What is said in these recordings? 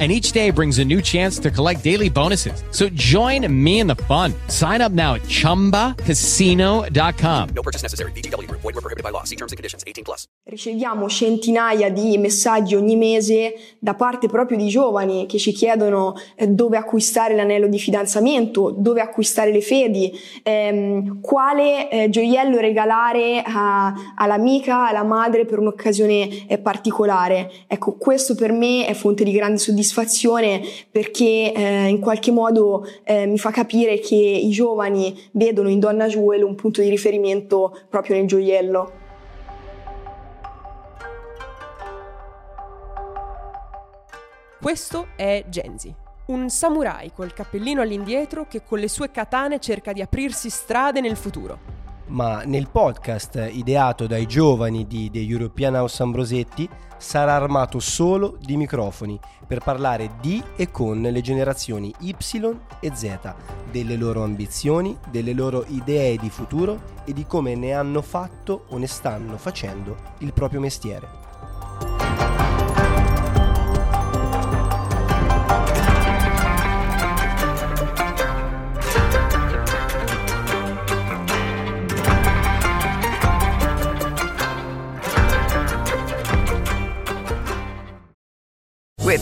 and each day brings a new chance to collect daily bonuses. So join me in the fun. Sign up now at ChumbaCasino.com. No purchase necessary. BGW. Void were prohibited by law. See terms and conditions. 18 plus. Riceviamo centinaia di messaggi ogni mese da parte proprio di giovani che ci chiedono eh, dove acquistare l'anello di fidanzamento, dove acquistare le fedi, ehm, quale eh, gioiello regalare a, all'amica, alla madre per un'occasione eh, particolare. Ecco, questo per me è fonte di grande soddisfazione soddisfazione perché eh, in qualche modo eh, mi fa capire che i giovani vedono in Donna Jewel un punto di riferimento proprio nel gioiello. Questo è Genzi, un samurai col cappellino all'indietro che con le sue katane cerca di aprirsi strade nel futuro ma nel podcast ideato dai giovani di The European House Ambrosetti sarà armato solo di microfoni per parlare di e con le generazioni Y e Z, delle loro ambizioni, delle loro idee di futuro e di come ne hanno fatto o ne stanno facendo il proprio mestiere.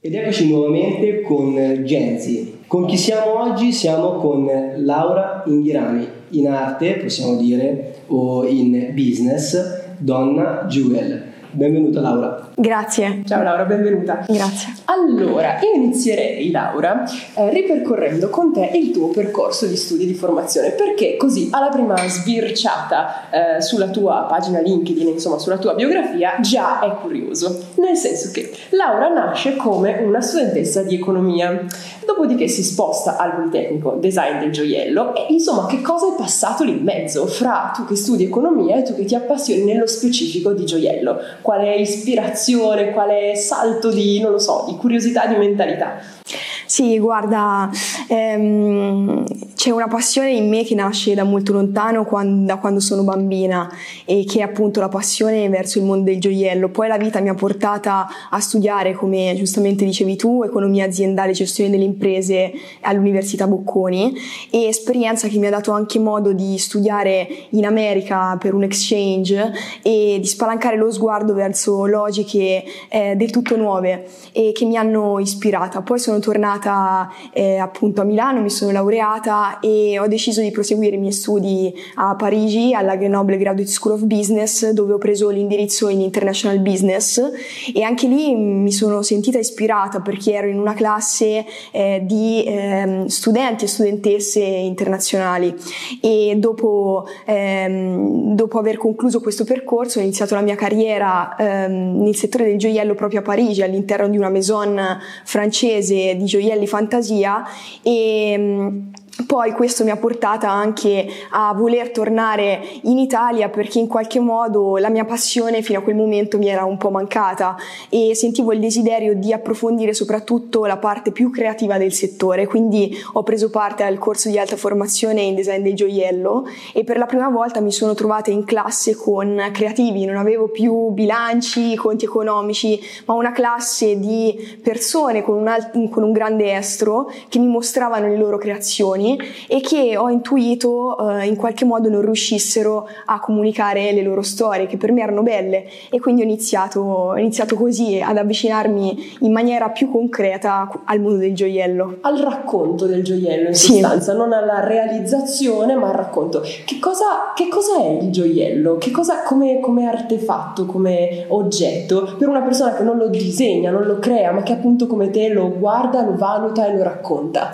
Ed eccoci nuovamente con Genzi. Con chi siamo oggi? Siamo con Laura Inghirani, in arte possiamo dire, o in business, donna Jewel. Benvenuta Laura. Grazie. Ciao Laura, benvenuta. Grazie. Allora, inizierei Laura eh, ripercorrendo con te il tuo percorso di studi di formazione, perché così alla prima sbirciata eh, sulla tua pagina LinkedIn, insomma sulla tua biografia, già è curioso. Nel senso che Laura nasce come una studentessa di economia, dopodiché si sposta al Politecnico Design del Gioiello e insomma che cosa è passato lì in mezzo fra tu che studi economia e tu che ti appassioni nello specifico di gioiello? Quale ispirazione, quale salto di, non lo so, di curiosità, di mentalità? Sì, guarda, ehm, c'è una passione in me che nasce da molto lontano, quando, da quando sono bambina, e che è appunto la passione verso il mondo del gioiello. Poi la vita mi ha portata a studiare, come giustamente dicevi tu, economia aziendale e gestione delle imprese all'Università Bocconi, e esperienza che mi ha dato anche modo di studiare in America per un exchange e di spalancare lo sguardo verso logiche eh, del tutto nuove e che mi hanno ispirata. Poi sono tornata eh, appunto a Milano, mi sono laureata e ho deciso di proseguire i miei studi a Parigi alla Grenoble Graduate School of Business dove ho preso l'indirizzo in International Business. E anche lì mi sono sentita ispirata perché ero in una classe eh, di eh, studenti e studentesse internazionali. E dopo, ehm, dopo aver concluso questo percorso ho iniziato la mia carriera ehm, nel settore del gioiello proprio a Parigi all'interno di una maison francese di gioielli fantasia. E poi questo mi ha portata anche a voler tornare in Italia perché in qualche modo la mia passione fino a quel momento mi era un po' mancata e sentivo il desiderio di approfondire soprattutto la parte più creativa del settore, quindi ho preso parte al corso di alta formazione in design del gioiello e per la prima volta mi sono trovata in classe con creativi, non avevo più bilanci, conti economici, ma una classe di persone con un, alt- con un grande estro che mi mostravano le loro creazioni e che ho intuito eh, in qualche modo non riuscissero a comunicare le loro storie, che per me erano belle e quindi ho iniziato, ho iniziato così ad avvicinarmi in maniera più concreta al mondo del gioiello. Al racconto del gioiello in Sì. sostanza, non alla realizzazione ma al racconto. Che cosa, che cosa è il gioiello? Che cosa, come, come artefatto, come oggetto per una persona che non lo disegna, non lo crea, ma che appunto come te lo guarda, lo valuta e lo racconta?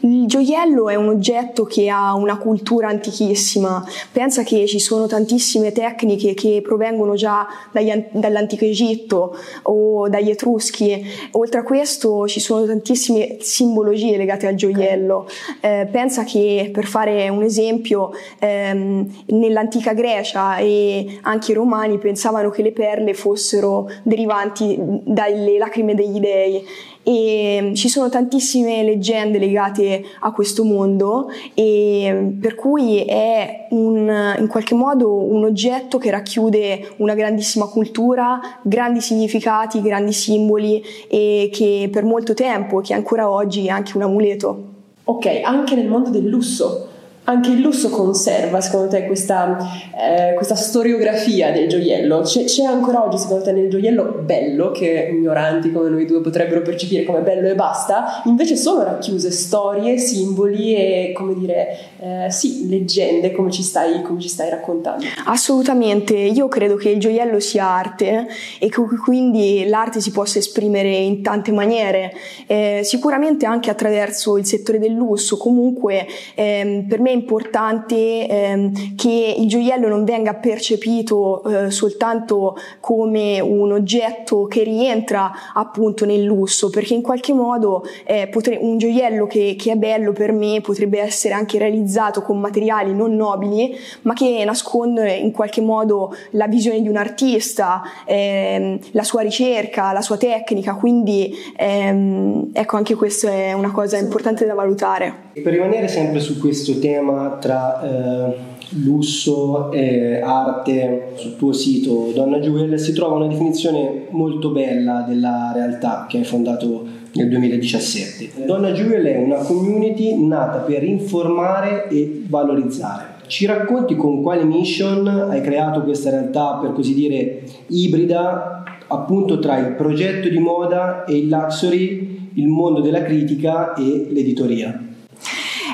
Il gioiello è un oggetto che ha una cultura antichissima. Pensa che ci sono tantissime tecniche che provengono già dagli an- dall'antico Egitto o dagli Etruschi. Oltre a questo ci sono tantissime simbologie legate al gioiello. Eh, pensa che per fare un esempio, ehm, nell'antica Grecia e anche i romani pensavano che le perle fossero derivanti dalle lacrime degli dei e ci sono tantissime leggende legate a questo mondo e per cui è un, in qualche modo un oggetto che racchiude una grandissima cultura, grandi significati, grandi simboli e che per molto tempo, che ancora oggi è anche un amuleto. Ok, anche nel mondo del lusso. Anche il lusso conserva, secondo te, questa, eh, questa storiografia del gioiello? C'è, c'è ancora oggi, secondo te, nel gioiello bello, che ignoranti come noi due potrebbero percepire come bello e basta, invece sono racchiuse storie, simboli e, come dire, eh, sì, leggende, come ci, stai, come ci stai raccontando. Assolutamente, io credo che il gioiello sia arte e che quindi l'arte si possa esprimere in tante maniere, eh, sicuramente anche attraverso il settore del lusso, comunque ehm, per me importante ehm, che il gioiello non venga percepito eh, soltanto come un oggetto che rientra appunto nel lusso, perché in qualche modo eh, potre- un gioiello che, che è bello per me potrebbe essere anche realizzato con materiali non nobili, ma che nascondono in qualche modo la visione di un artista, ehm, la sua ricerca, la sua tecnica, quindi ehm, ecco anche questa è una cosa importante da valutare. Per rimanere sempre su questo tema tra eh, lusso e arte, sul tuo sito Donna Jewel si trova una definizione molto bella della realtà che hai fondato nel 2017. Donna Jewel è una community nata per informare e valorizzare. Ci racconti con quale mission hai creato questa realtà, per così dire, ibrida, appunto tra il progetto di moda e il luxury, il mondo della critica e l'editoria?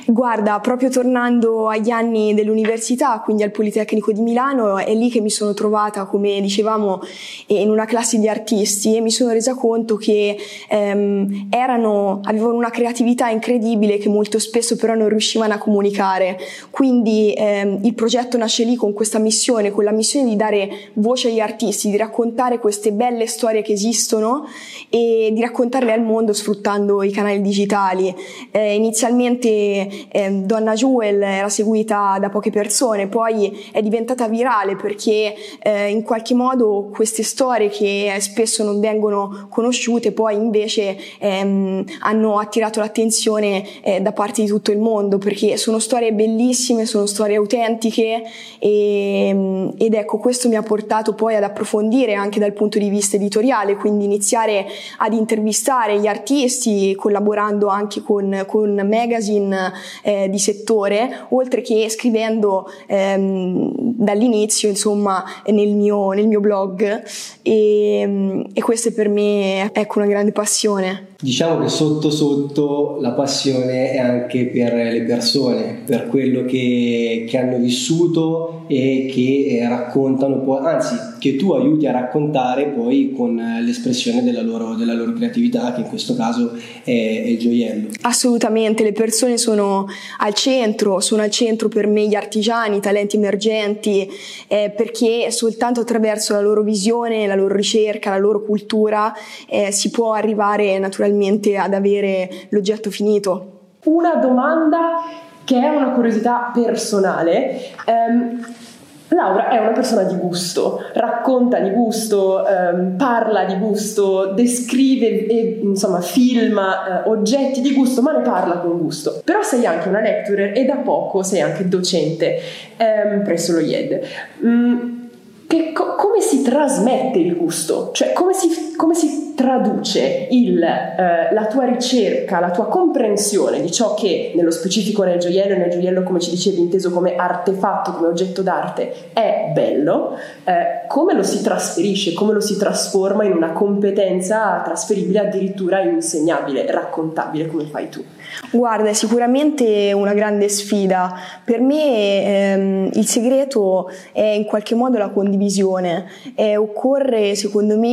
Guarda, proprio tornando agli anni dell'università, quindi al Politecnico di Milano, è lì che mi sono trovata, come dicevamo, in una classe di artisti e mi sono resa conto che ehm, erano, avevano una creatività incredibile che molto spesso però non riuscivano a comunicare. Quindi ehm, il progetto nasce lì con questa missione, con la missione di dare voce agli artisti, di raccontare queste belle storie che esistono e di raccontarle al mondo sfruttando i canali digitali. Eh, inizialmente eh, Donna Jewel era seguita da poche persone, poi è diventata virale perché eh, in qualche modo queste storie che spesso non vengono conosciute poi invece ehm, hanno attirato l'attenzione eh, da parte di tutto il mondo perché sono storie bellissime, sono storie autentiche e, ed ecco questo mi ha portato poi ad approfondire anche dal punto di vista editoriale, quindi iniziare ad intervistare gli artisti collaborando anche con, con magazine eh, di settore, oltre che scrivendo ehm, dall'inizio, insomma, nel mio, nel mio blog e, e è per me ecco, una grande passione. Diciamo che sotto sotto la passione è anche per le persone, per quello che, che hanno vissuto e che eh, raccontano poi, anzi che tu aiuti a raccontare poi con l'espressione della loro, della loro creatività, che in questo caso è, è il gioiello. Assolutamente, le persone sono al centro, sono al centro per me gli artigiani, i talenti emergenti, eh, perché soltanto attraverso la loro visione, la loro ricerca, la loro cultura eh, si può arrivare naturalmente ad avere l'oggetto finito. Una domanda che è una curiosità personale. Ehm, Laura è una persona di gusto, racconta di gusto, ehm, parla di gusto, descrive e insomma filma eh, oggetti di gusto, ma ne parla con gusto. Però sei anche una lecturer e da poco sei anche docente ehm, presso lo IED. Mm, co- come si trasmette il gusto? Cioè come si, come si traduce il, eh, la tua ricerca, la tua comprensione di ciò che nello specifico nel gioiello, nel gioiello come ci dicevi inteso come artefatto, come oggetto d'arte, è bello, eh, come lo si trasferisce, come lo si trasforma in una competenza trasferibile addirittura insegnabile, raccontabile come fai tu? Guarda, è sicuramente una grande sfida. Per me ehm, il segreto è in qualche modo la condivisione. Eh, occorre, secondo me,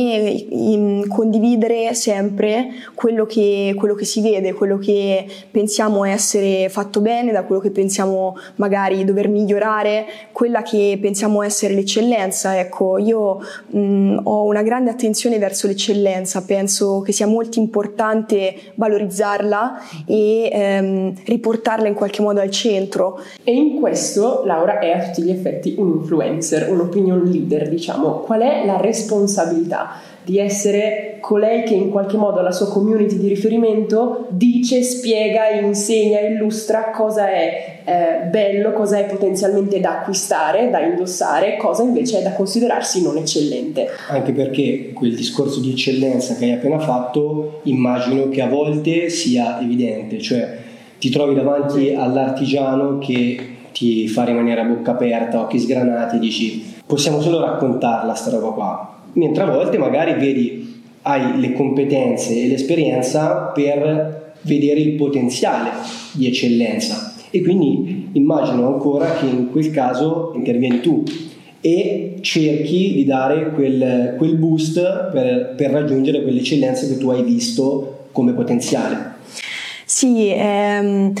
in, condividere sempre quello che, quello che si vede, quello che pensiamo essere fatto bene, da quello che pensiamo magari dover migliorare, quella che pensiamo essere l'eccellenza. Ecco, io mh, ho una grande attenzione verso l'eccellenza, penso che sia molto importante valorizzarla e ehm, riportarla in qualche modo al centro. E in questo Laura è a tutti gli effetti un influencer, un opinion leader, diciamo. Qual è la responsabilità? Di essere colei che in qualche modo alla sua community di riferimento dice, spiega, insegna, illustra cosa è eh, bello, cosa è potenzialmente da acquistare, da indossare, cosa invece è da considerarsi non eccellente. Anche perché quel discorso di eccellenza che hai appena fatto immagino che a volte sia evidente, cioè ti trovi davanti all'artigiano che ti fa rimanere a bocca aperta, occhi sgranati e dici possiamo solo raccontarla sta roba qua mentre a volte magari vedi, hai le competenze e l'esperienza per vedere il potenziale di eccellenza e quindi immagino ancora che in quel caso intervieni tu e cerchi di dare quel, quel boost per, per raggiungere quell'eccellenza che tu hai visto come potenziale. Sì, ehm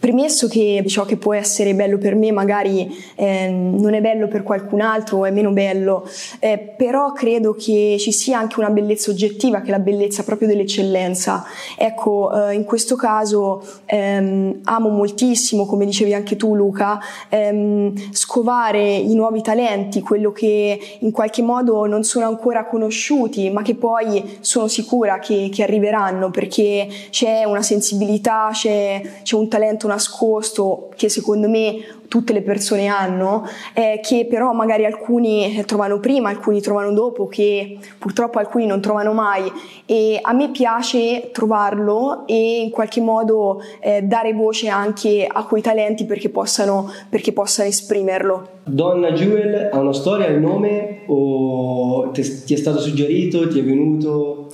Premesso che ciò che può essere bello per me magari eh, non è bello per qualcun altro o è meno bello, eh, però credo che ci sia anche una bellezza oggettiva che è la bellezza proprio dell'eccellenza. Ecco, eh, in questo caso ehm, amo moltissimo, come dicevi anche tu Luca, ehm, scovare i nuovi talenti, quello che in qualche modo non sono ancora conosciuti, ma che poi sono sicura che, che arriveranno perché c'è una sensibilità, c'è, c'è un talento nascosto che secondo me tutte le persone hanno, eh, che però magari alcuni trovano prima, alcuni trovano dopo, che purtroppo alcuni non trovano mai e a me piace trovarlo e in qualche modo eh, dare voce anche a quei talenti perché possano, perché possano esprimerlo. Donna Jewel ha una storia, il nome o ti è stato suggerito, ti è venuto?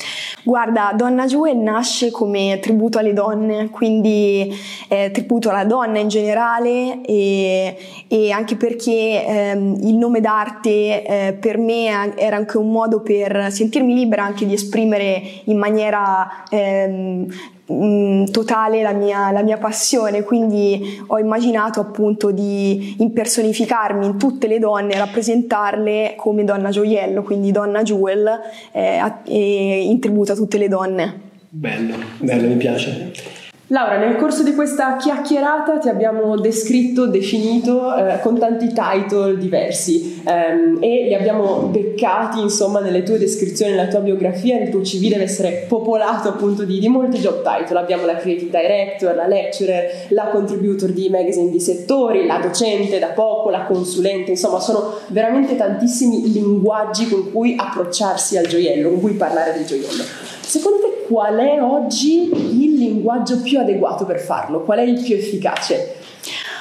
Guarda, Donna Jewel nasce come tributo alle donne, quindi eh, tributo alla donna in generale e, e anche perché ehm, il nome d'arte eh, per me era anche un modo per sentirmi libera anche di esprimere in maniera ehm, totale la mia, la mia, passione, quindi ho immaginato appunto di impersonificarmi in tutte le donne, rappresentarle come donna gioiello, quindi donna jewel, eh, e in tributo a tutte le donne. Bello, bello, mi piace. Laura, nel corso di questa chiacchierata ti abbiamo descritto, definito eh, con tanti title diversi ehm, e li abbiamo beccati insomma nelle tue descrizioni, nella tua biografia, il tuo CV deve essere popolato appunto di, di molti job title. Abbiamo la creative director, la lecturer, la contributor di magazine di settori, la docente da poco, la consulente, insomma sono veramente tantissimi linguaggi con cui approcciarsi al gioiello, con cui parlare del gioiello. Secondo te qual è oggi il linguaggio più adeguato per farlo? Qual è il più efficace?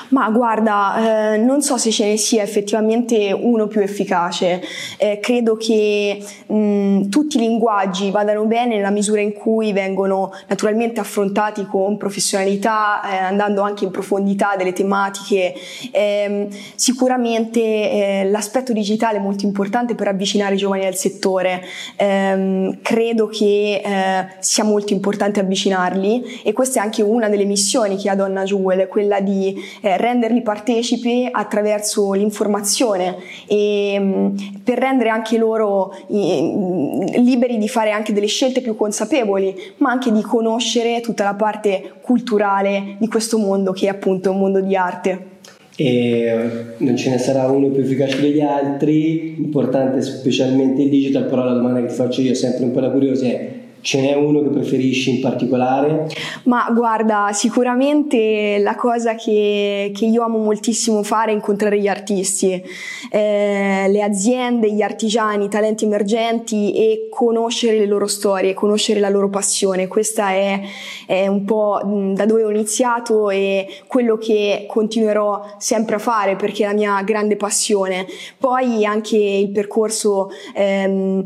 Ma guarda, eh, non so se ce ne sia effettivamente uno più efficace. Eh, credo che mh, tutti i linguaggi vadano bene nella misura in cui vengono naturalmente affrontati con professionalità, eh, andando anche in profondità delle tematiche. Ehm, sicuramente eh, l'aspetto digitale è molto importante per avvicinare i giovani al settore. Ehm, credo che eh, sia molto importante avvicinarli e questa è anche una delle missioni che ha Donna Jewel, quella di eh, renderli partecipi attraverso l'informazione e mm, per rendere anche loro liberi di fare anche delle scelte più consapevoli, ma anche di conoscere tutta la parte culturale di questo mondo che è appunto un mondo di arte. E non ce ne sarà uno più efficace degli altri, importante specialmente il digital, però la domanda che faccio io sempre un po' da curiosa è Ce n'è uno che preferisci in particolare? Ma guarda, sicuramente la cosa che, che io amo moltissimo fare è incontrare gli artisti, eh, le aziende, gli artigiani, i talenti emergenti e conoscere le loro storie, conoscere la loro passione. Questa è, è un po' da dove ho iniziato e quello che continuerò sempre a fare perché è la mia grande passione. Poi anche il percorso ehm,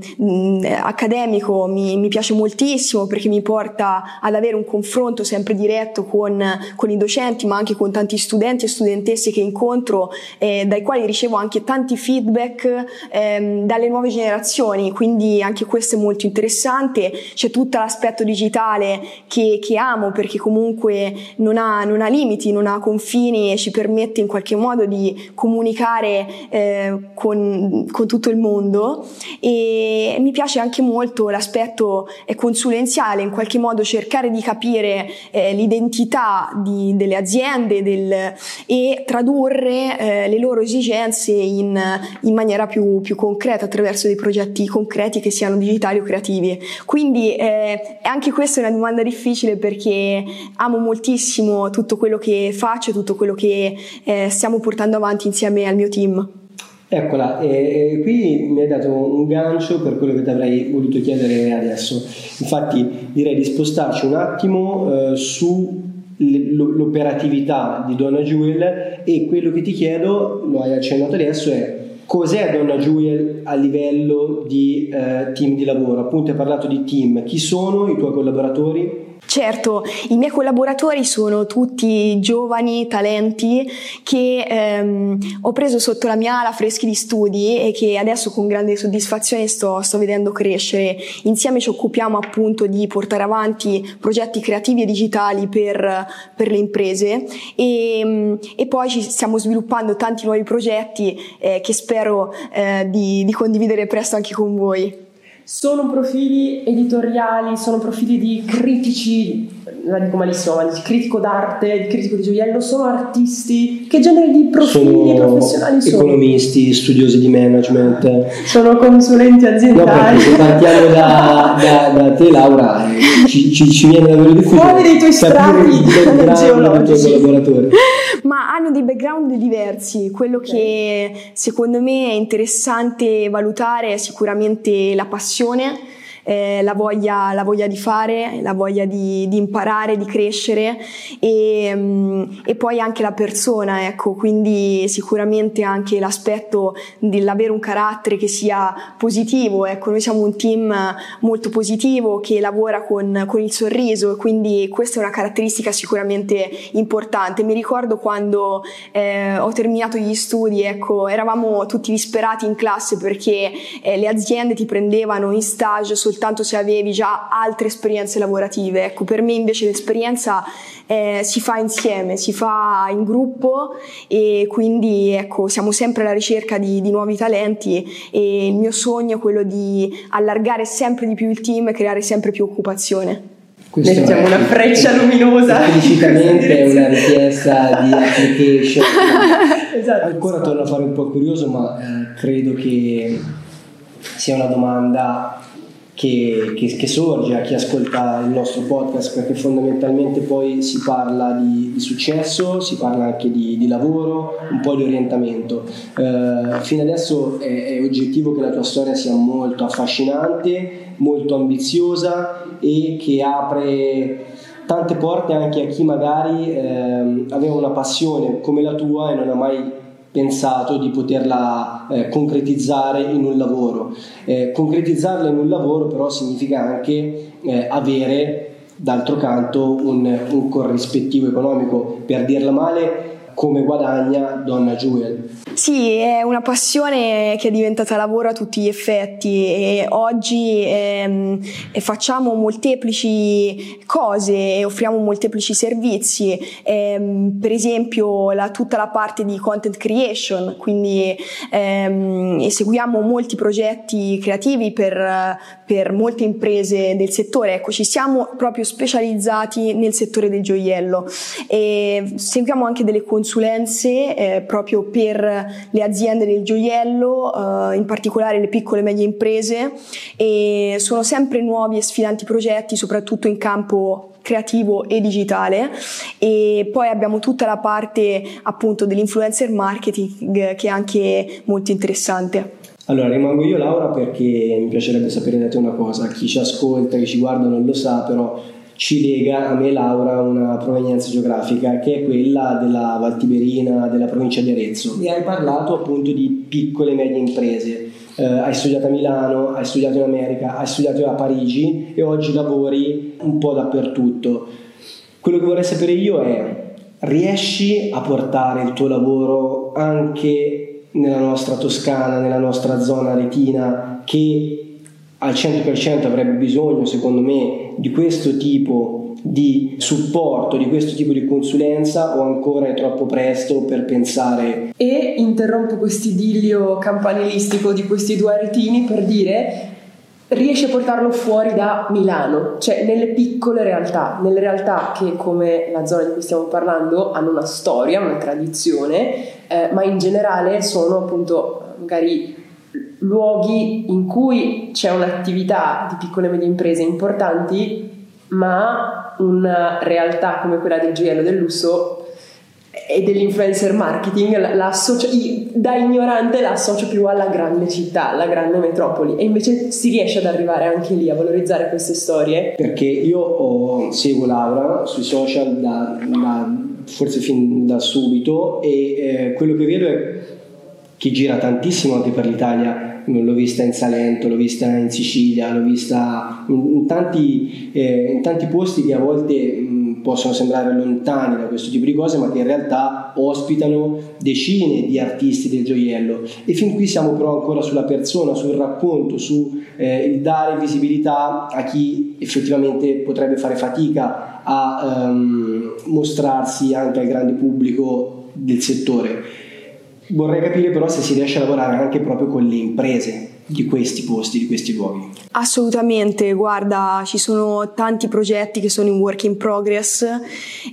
accademico mi, mi piace molto moltissimo perché mi porta ad avere un confronto sempre diretto con, con i docenti, ma anche con tanti studenti e studentesse che incontro, eh, dai quali ricevo anche tanti feedback ehm, dalle nuove generazioni, quindi anche questo è molto interessante. C'è tutto l'aspetto digitale che, che amo perché comunque non ha, non ha, limiti, non ha confini e ci permette in qualche modo di comunicare eh, con, con tutto il mondo e mi piace anche molto l'aspetto consulenziale, in qualche modo cercare di capire eh, l'identità di, delle aziende del, e tradurre eh, le loro esigenze in, in maniera più, più, concreta attraverso dei progetti concreti che siano digitali o creativi. Quindi eh, anche questa è una domanda difficile perché amo moltissimo tutto quello che faccio, tutto quello che eh, stiamo portando avanti insieme al mio team. Eccola, e, e, qui mi hai dato un gancio per quello che ti avrei voluto chiedere adesso. Infatti direi di spostarci un attimo eh, sull'operatività di Donna Jewel e quello che ti chiedo, lo hai accennato adesso, è cos'è Donna Jewel a livello di eh, team di lavoro? Appunto hai parlato di team, chi sono i tuoi collaboratori? Certo, i miei collaboratori sono tutti giovani talenti che ehm, ho preso sotto la mia ala freschi di studi e che adesso con grande soddisfazione sto, sto vedendo crescere. Insieme ci occupiamo appunto di portare avanti progetti creativi e digitali per, per le imprese e, e, poi ci stiamo sviluppando tanti nuovi progetti eh, che spero eh, di, di condividere presto anche con voi. Sono profili editoriali, sono profili di critici, la dico malissimo, ma di critico d'arte, di critico di gioiello, sono artisti, che genere di profili sono professionali sono? Economisti, studiosi di management. Sono consulenti aziendali. No, partiamo da, da, da, te Laura, ci, ci, ci viene davvero difficile. Quali dei tuoi strati geologici? Ma hanno dei background diversi, quello okay. che secondo me è interessante valutare è sicuramente la passione passione eh, la, voglia, la, voglia, di fare, la voglia di, di imparare, di crescere e, um, e, poi anche la persona, ecco, quindi sicuramente anche l'aspetto dell'avere un carattere che sia positivo, ecco, noi siamo un team molto positivo che lavora con, con il sorriso e quindi questa è una caratteristica sicuramente importante. Mi ricordo quando eh, ho terminato gli studi, ecco, eravamo tutti disperati in classe perché eh, le aziende ti prendevano in stage soltanto se avevi già altre esperienze lavorative. Ecco, per me invece l'esperienza eh, si fa insieme, si fa in gruppo e quindi ecco, siamo sempre alla ricerca di, di, nuovi talenti e il mio sogno è quello di allargare sempre di più il team e creare sempre più occupazione. Questa Mettiamo una freccia luminosa. Esplicitamente è una richiesta di application. esatto. Ancora torno a fare un po' curioso, ma eh, credo che sia una domanda che, che, che, sorge a chi ascolta il nostro podcast perché fondamentalmente poi si parla di, di successo, si parla anche di, di, lavoro, un po' di orientamento. Eh, fino adesso è, è, oggettivo che la tua storia sia molto affascinante, molto ambiziosa e che apre tante porte anche a chi magari eh, aveva una passione come la tua e non ha mai pensato di poterla eh, concretizzare in un lavoro. Eh, concretizzarla in un lavoro però significa anche eh, avere d'altro canto un, un corrispettivo economico, per dirla male, come guadagna Donna Jewel. Sì, è una passione che è diventata lavoro a tutti gli effetti e oggi ehm, facciamo molteplici cose e offriamo molteplici servizi, ehm, per esempio la, tutta la parte di content creation, quindi ehm, eseguiamo molti progetti creativi per, per molte imprese del settore, ecco ci siamo proprio specializzati nel settore del gioiello e seguiamo anche delle consulenze eh, proprio per le aziende del gioiello, eh, in particolare le piccole e medie imprese e sono sempre nuovi e sfidanti progetti, soprattutto in campo creativo e digitale e poi abbiamo tutta la parte appunto dell'influencer marketing che è anche molto interessante. Allora, rimango io Laura perché mi piacerebbe sapere da te una cosa, chi ci ascolta, chi ci guarda non lo sa, però ci lega a me e Laura una provenienza geografica che è quella della Valtiberina, della provincia di Arezzo e hai parlato appunto di piccole e medie imprese. Eh, hai studiato a Milano, hai studiato in America, hai studiato a Parigi e oggi lavori un po' dappertutto. Quello che vorrei sapere io è, riesci a portare il tuo lavoro anche nella nostra Toscana, nella nostra zona retina, che al 100% avrebbe bisogno, secondo me, di questo tipo di supporto, di questo tipo di consulenza o ancora è troppo presto per pensare. E interrompo questo idillio campanilistico di questi due aretini per dire riesce a portarlo fuori da Milano, cioè nelle piccole realtà, nelle realtà che come la zona di cui stiamo parlando hanno una storia, una tradizione, eh, ma in generale sono appunto magari luoghi in cui c'è un'attività di piccole e medie imprese importanti, ma una realtà come quella del gioiello del lusso e dell'influencer marketing da ignorante l'associo più alla grande città, alla grande metropoli. E invece si riesce ad arrivare anche lì a valorizzare queste storie. Perché io ho, seguo Laura sui social da, da, forse fin da subito e eh, quello che vedo è che gira tantissimo anche per l'Italia l'ho vista in Salento, l'ho vista in Sicilia, l'ho vista in, tanti, eh, in tanti, posti che a volte mh, possono sembrare lontani da questo tipo di cose, ma che in realtà ospitano decine di artisti del gioiello. E fin qui siamo però ancora sulla persona, sul racconto, sul eh, dare visibilità a chi effettivamente potrebbe fare fatica a um, mostrarsi anche al grande pubblico del settore. Vorrei capire però se si riesce a lavorare anche proprio con le imprese di questi posti, di questi luoghi. Assolutamente, guarda, ci sono tanti progetti che sono in work in progress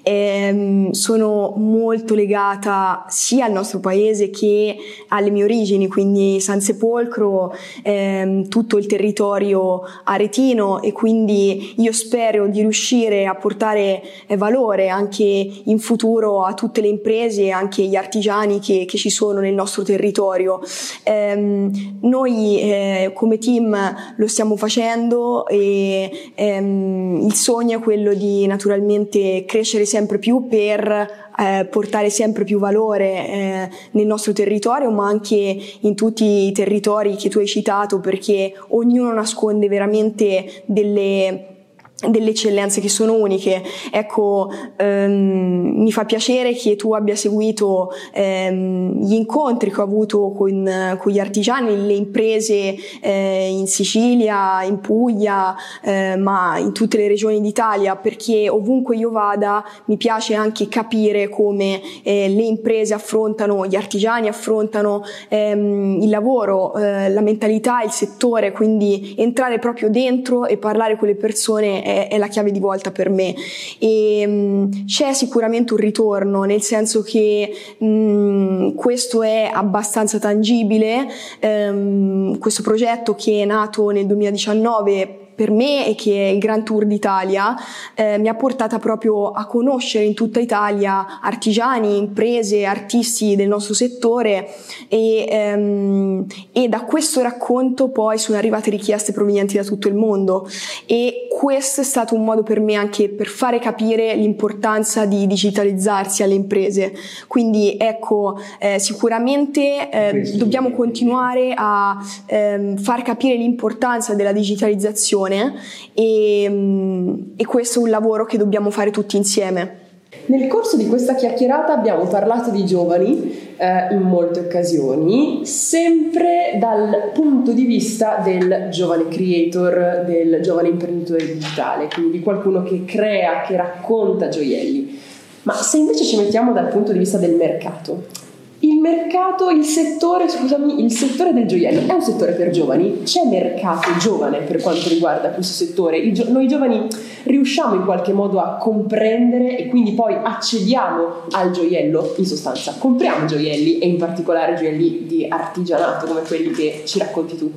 ehm, sono molto legata sia al nostro paese che alle mie origini, quindi San Sepolcro, ehm, tutto il territorio aretino e quindi io spero di riuscire a portare eh, valore anche in futuro a tutte le imprese e anche agli artigiani che, che ci sono nel nostro territorio. Ehm, noi eh, come team lo stiamo facendo e ehm, il sogno è quello di naturalmente crescere sempre più per eh, portare sempre più valore eh, nel nostro territorio, ma anche in tutti i territori che tu hai citato, perché ognuno nasconde veramente delle delle eccellenze che sono uniche. Ecco, ehm, mi fa piacere che tu abbia seguito ehm, gli incontri che ho avuto con, con gli artigiani, le imprese eh, in Sicilia, in Puglia, eh, ma in tutte le regioni d'Italia, perché ovunque io vada mi piace anche capire come eh, le imprese affrontano, gli artigiani affrontano ehm, il lavoro, eh, la mentalità, il settore, quindi entrare proprio dentro e parlare con le persone è, è la chiave di volta per me. E mh, mm, c'è sicuramente un ritorno nel senso che mh, mm, questo è abbastanza tangibile. Ehm, questo progetto che è nato nel 2019 per me e che è il Grand Tour d'Italia eh, mi ha portata proprio a conoscere in tutta Italia artigiani, imprese, artisti del nostro settore e, ehm, e da questo racconto poi sono arrivate richieste provenienti da tutto il mondo. E questo è stato un modo per me anche per fare capire l'importanza di digitalizzarsi alle imprese. Quindi ecco, eh, sicuramente eh, dobbiamo continuare a ehm, far capire l'importanza della digitalizzazione e, mm, e questo è un lavoro che dobbiamo fare tutti insieme. Nel corso di questa chiacchierata abbiamo parlato di giovani eh, in molte occasioni, sempre dal punto di vista del giovane creator, del giovane imprenditore digitale, quindi di qualcuno che crea, che racconta gioielli. Ma se invece ci mettiamo dal punto di vista del mercato, Il mercato, il settore, scusami, il settore del gioiello è un settore per giovani? C'è mercato giovane per quanto riguarda questo settore? Gio- noi giovani riusciamo in qualche modo a comprendere e quindi poi accediamo al gioiello? In sostanza, compriamo gioielli e in particolare gioielli di artigianato come quelli che ci racconti tu?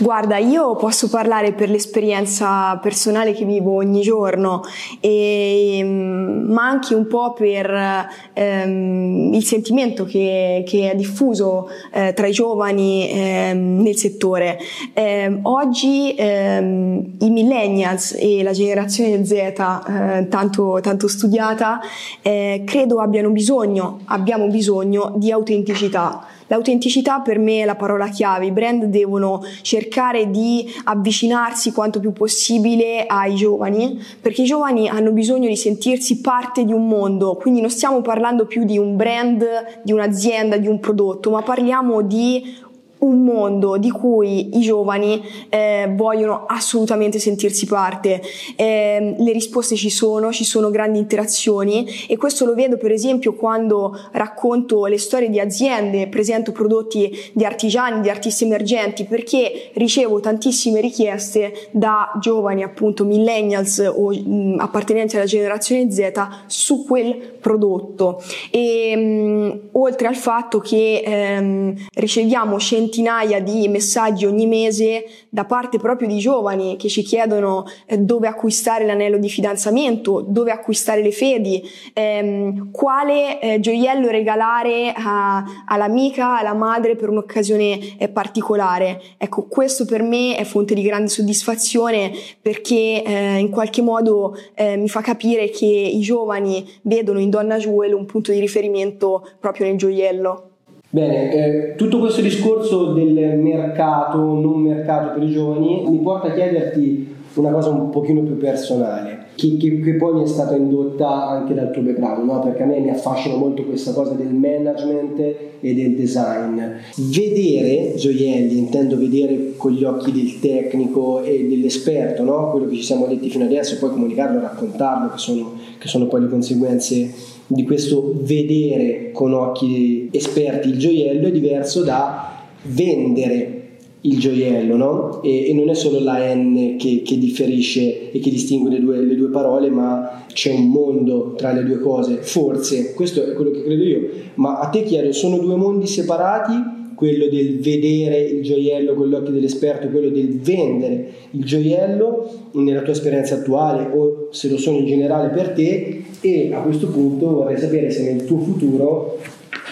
Guarda, io posso parlare per l'esperienza personale che vivo ogni giorno, e, ma anche un po' per ehm, il sentimento che, che è diffuso eh, tra i giovani ehm, nel settore. Eh, oggi ehm, i millennials e la generazione Z, eh, tanto, tanto, studiata, eh, credo abbiano bisogno, abbiamo bisogno di autenticità. L'autenticità per me è la parola chiave, i brand devono cercare di avvicinarsi quanto più possibile ai giovani, perché i giovani hanno bisogno di sentirsi parte di un mondo, quindi non stiamo parlando più di un brand, di un'azienda, di un prodotto, ma parliamo di un mondo di cui i giovani eh, vogliono assolutamente sentirsi parte. Eh, le risposte ci sono, ci sono grandi interazioni e questo lo vedo per esempio quando racconto le storie di aziende, presento prodotti di artigiani, di artisti emergenti, perché ricevo tantissime richieste da giovani appunto millennials o mh, appartenenti alla generazione Z su quel prodotto. E mh, oltre al fatto che ehm, riceviamo centinaia centinaia di messaggi ogni mese da parte proprio di giovani che ci chiedono eh, dove acquistare l'anello di fidanzamento, dove acquistare le fedi, ehm, quale eh, gioiello regalare a, all'amica, alla madre per un'occasione eh, particolare. Ecco, questo per me è fonte di grande soddisfazione perché eh, in qualche modo eh, mi fa capire che i giovani vedono in Donna Jewel un punto di riferimento proprio nel gioiello. Bene, eh, tutto questo discorso del mercato, non mercato per i giovani, mi porta a chiederti una cosa un pochino più personale, che, che, che poi mi è stata indotta anche dal tuo background, no? perché a me mi affascina molto questa cosa del management e del design. Vedere gioielli, intendo vedere con gli occhi del tecnico e dell'esperto, no? quello che ci siamo detti fino adesso, e poi comunicarlo raccontarlo, che sono, che sono poi le conseguenze di questo vedere con occhi esperti il gioiello è diverso da vendere il gioiello, no? E, e non è solo la N che, che differisce e che distingue le due, le due, parole, ma c'è un mondo tra le due cose, forse, questo è quello che credo io, ma a te chiedo, sono due mondi separati? quello del vedere il gioiello con gli occhi dell'esperto, quello del vendere il gioiello nella tua esperienza attuale o se lo sono in generale per te e a questo punto vorrei sapere se nel tuo futuro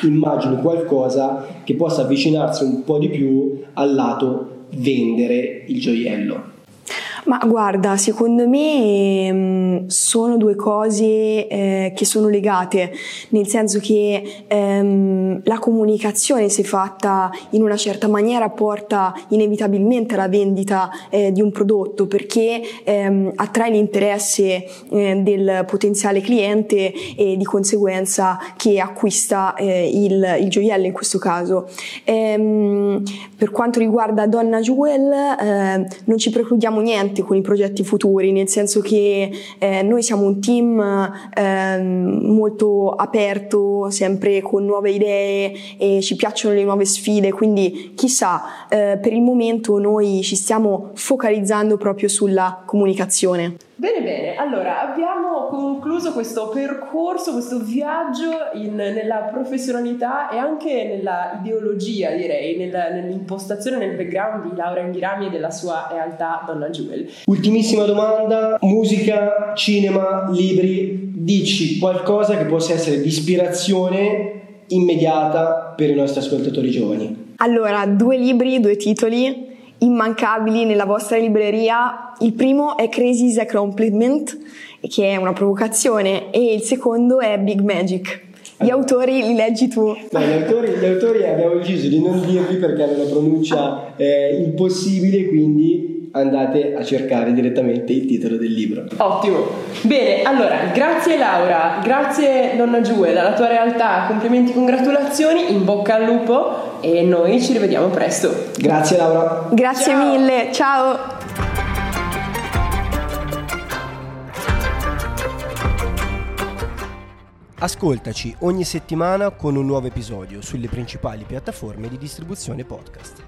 immagini qualcosa che possa avvicinarsi un po' di più al lato vendere il gioiello. Ma guarda, secondo me mh, mm, sono due cose eh, che sono legate, nel senso che ehm, la comunicazione, se fatta in una certa maniera, porta inevitabilmente alla vendita eh, di un prodotto perché ehm, attrae l'interesse eh, del potenziale cliente e di conseguenza che acquista eh, il, il, gioiello in questo caso. Ehm, per quanto riguarda Donna Jewel, eh, non ci precludiamo niente con i progetti futuri, nel senso che eh, noi siamo un team eh, molto aperto, sempre con nuove idee e ci piacciono le nuove sfide, quindi chissà, eh, per il momento noi ci stiamo focalizzando proprio sulla comunicazione. Bene, bene, allora abbiamo concluso questo percorso, questo viaggio in, nella professionalità e anche nella ideologia, direi, nella, nell'impostazione, nel background di Laura Inghirami e della sua realtà Donna Jewel. Ultimissima domanda, musica, cinema, libri, dici qualcosa che possa essere di ispirazione immediata per i nostri ascoltatori giovani. Allora, due libri, due titoli immancabili nella vostra libreria. Il primo è Crazy is a Compliment, che è una provocazione, e il secondo è Big Magic. Gli autori li leggi tu. No, gli, autori, gli autori abbiamo deciso di non dirli perché hanno una pronuncia eh, impossibile, quindi andate a cercare direttamente il titolo del libro. Ottimo. Bene, allora, grazie Laura, grazie Donna Giue, dalla tua realtà, complimenti, congratulazioni, in bocca al lupo e noi ci rivediamo presto. Grazie Laura. Grazie ciao. mille, ciao. Ascoltaci ogni settimana con un nuovo episodio sulle principali piattaforme di distribuzione podcast.